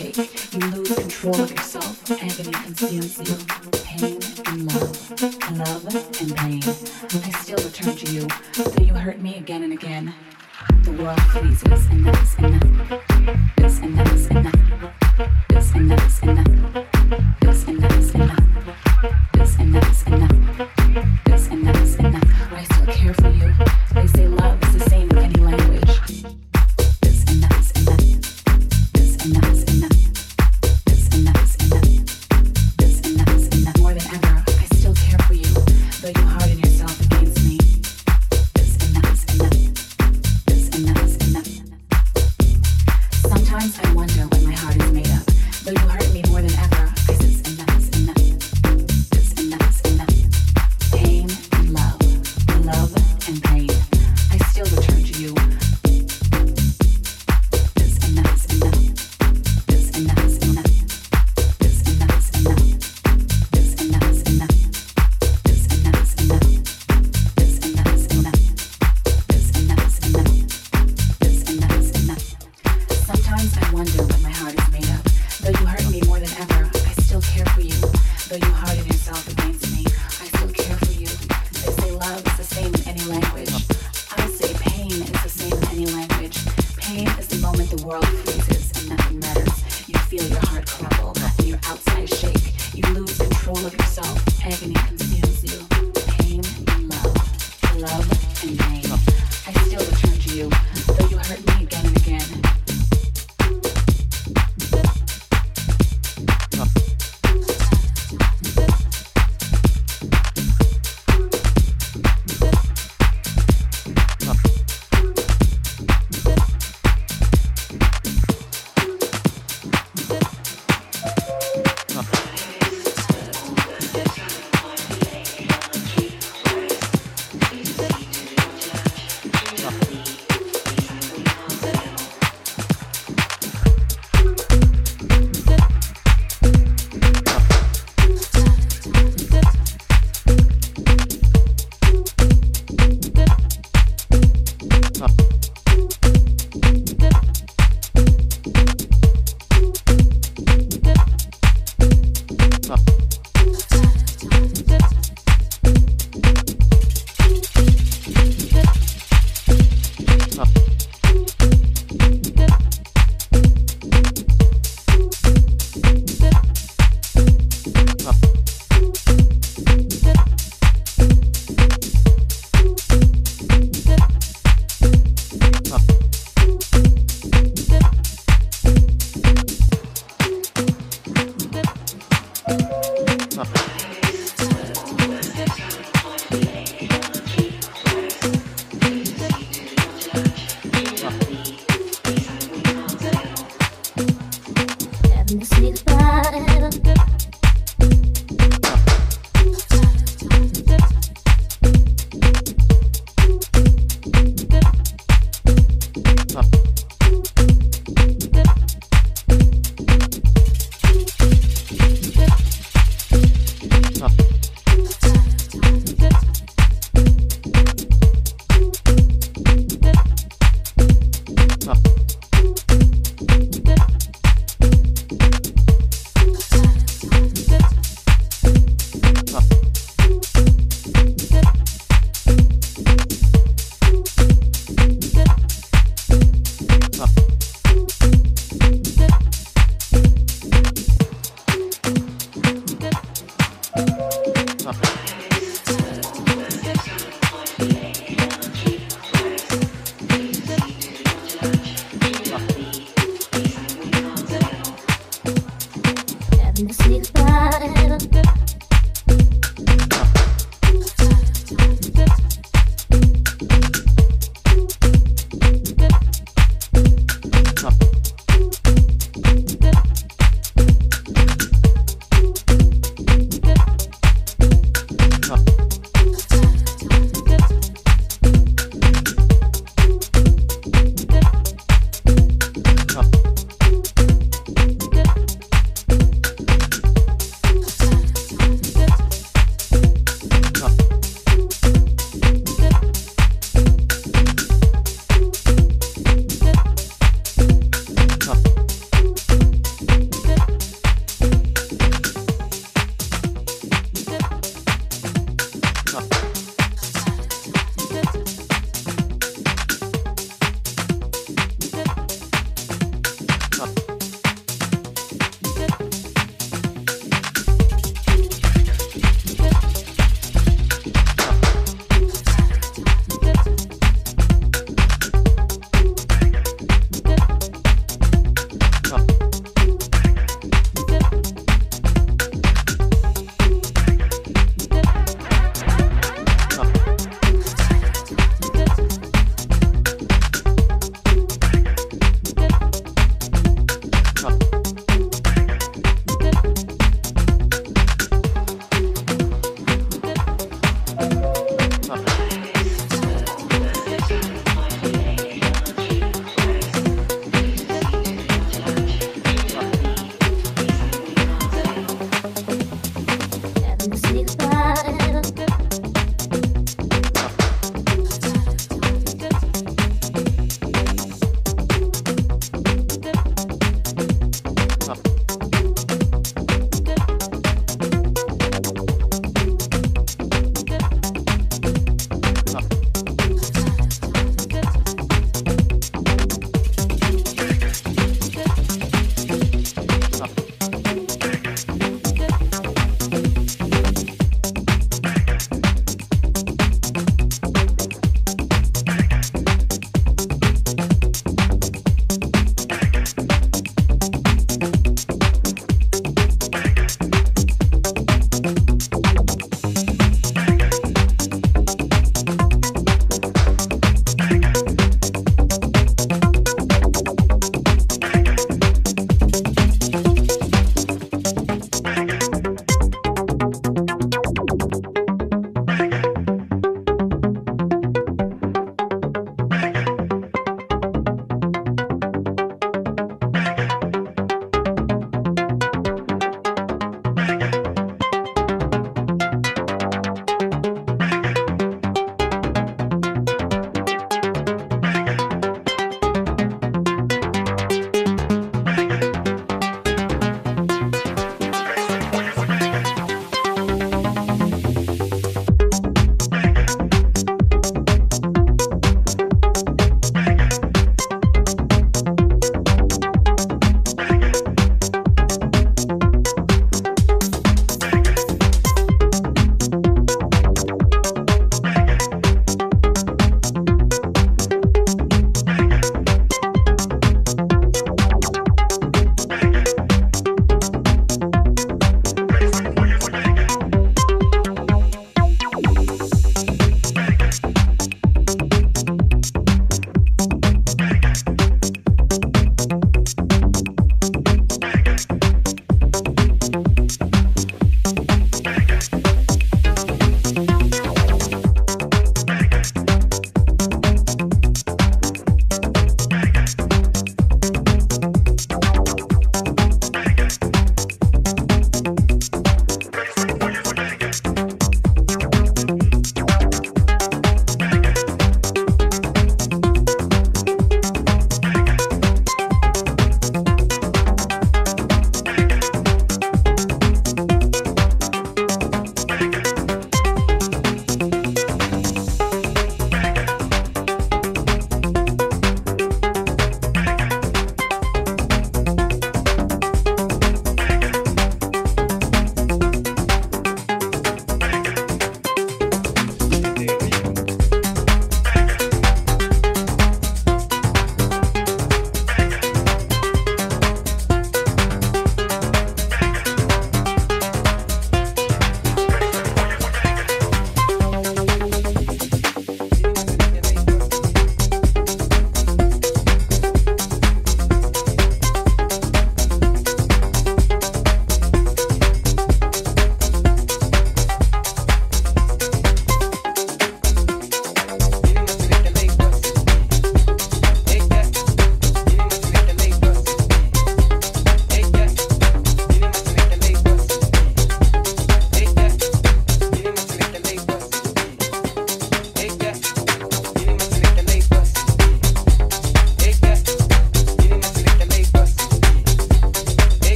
shake. You lose control of yourself. Agony consumes you. Pain and love. Love and pain. I still return to you, though you hurt me again and again. The world freezes and that's enough.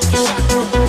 Dollars.